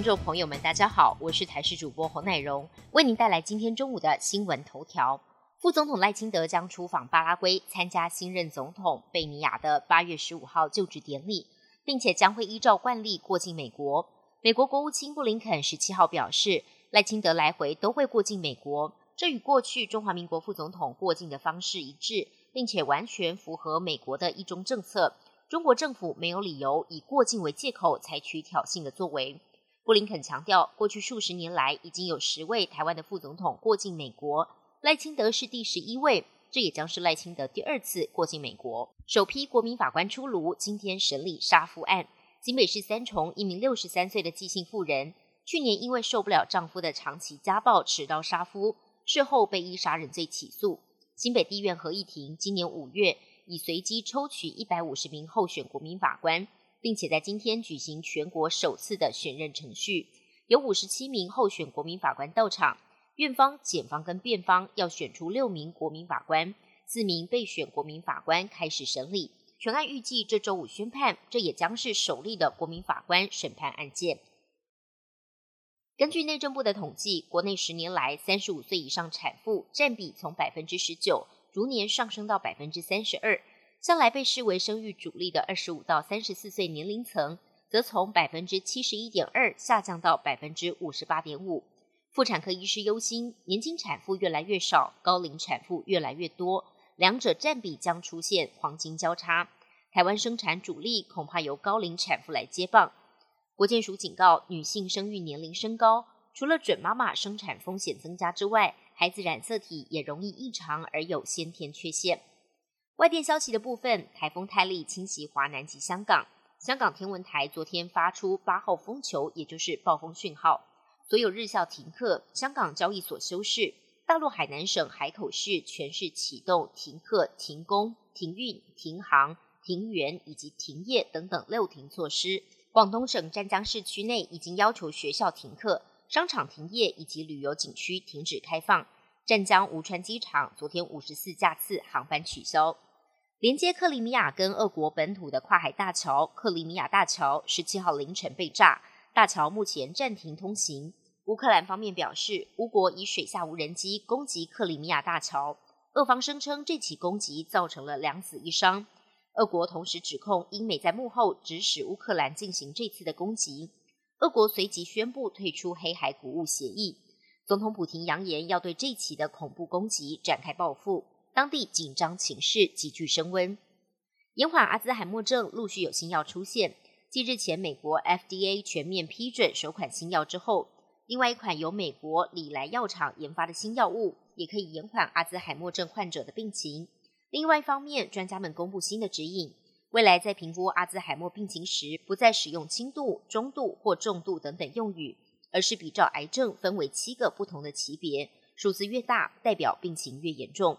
听众朋友们，大家好，我是台视主播侯乃荣，为您带来今天中午的新闻头条。副总统赖清德将出访巴拉圭，参加新任总统贝尼亚的八月十五号就职典礼，并且将会依照惯例过境美国。美国国务卿布林肯十七号表示，赖清德来回都会过境美国，这与过去中华民国副总统过境的方式一致，并且完全符合美国的一中政策。中国政府没有理由以过境为借口采取挑衅的作为。布林肯强调，过去数十年来已经有十位台湾的副总统过境美国。赖清德是第十一位，这也将是赖清德第二次过境美国。首批国民法官出炉，今天审理杀夫案。新北市三重一名六十三岁的寄姓妇人，去年因为受不了丈夫的长期家暴，持刀杀夫，事后被依杀人罪起诉。新北地院合议庭今年五月已随机抽取一百五十名候选国民法官，并且在今天举行全国首次的选任程序，有五十七名候选国民法官到场。院方、检方跟辩方要选出六名国民法官，四名备选国民法官开始审理。全案预计这周五宣判，这也将是首例的国民法官审判案件。根据内政部的统计，国内十年来三十五岁以上产妇占比从百分之十九逐年上升到百分之三十二，向来被视为生育主力的二十五到三十四岁年龄层，则从百分之七十一点二下降到百分之五十八点五。妇产科医师忧心，年轻产妇越来越少，高龄产妇越来越多，两者占比将出现黄金交叉。台湾生产主力恐怕由高龄产妇来接棒。国健署警告，女性生育年龄升高，除了准妈妈生产风险增加之外，孩子染色体也容易异常而有先天缺陷。外电消息的部分，台风泰利侵袭华南及香港，香港天文台昨天发出八号风球，也就是暴风讯号。所有日校停课，香港交易所休市，大陆海南省海口市全市启动停课、停工、停运、停航、停园以及停业等等六停措施。广东省湛江市区内已经要求学校停课、商场停业以及旅游景区停止开放。湛江吴川机场昨天五十四架次航班取消。连接克里米亚跟俄国本土的跨海大桥克里米亚大桥十七号凌晨被炸，大桥目前暂停通行。乌克兰方面表示，乌国以水下无人机攻击克里米亚大桥。俄方声称这起攻击造成了两死一伤。俄国同时指控英美在幕后指使乌克兰进行这次的攻击。俄国随即宣布退出黑海谷物协议。总统普廷扬言要对这起的恐怖攻击展开报复。当地紧张情势急剧升温。延缓阿兹海默症陆续有新药出现。继日前美国 FDA 全面批准首款新药之后。另外一款由美国里来药厂研发的新药物，也可以延缓阿兹海默症患者的病情。另外一方面，专家们公布新的指引，未来在评估阿兹海默病情时，不再使用轻度、中度或重度等等用语，而是比照癌症分为七个不同的级别，数字越大，代表病情越严重。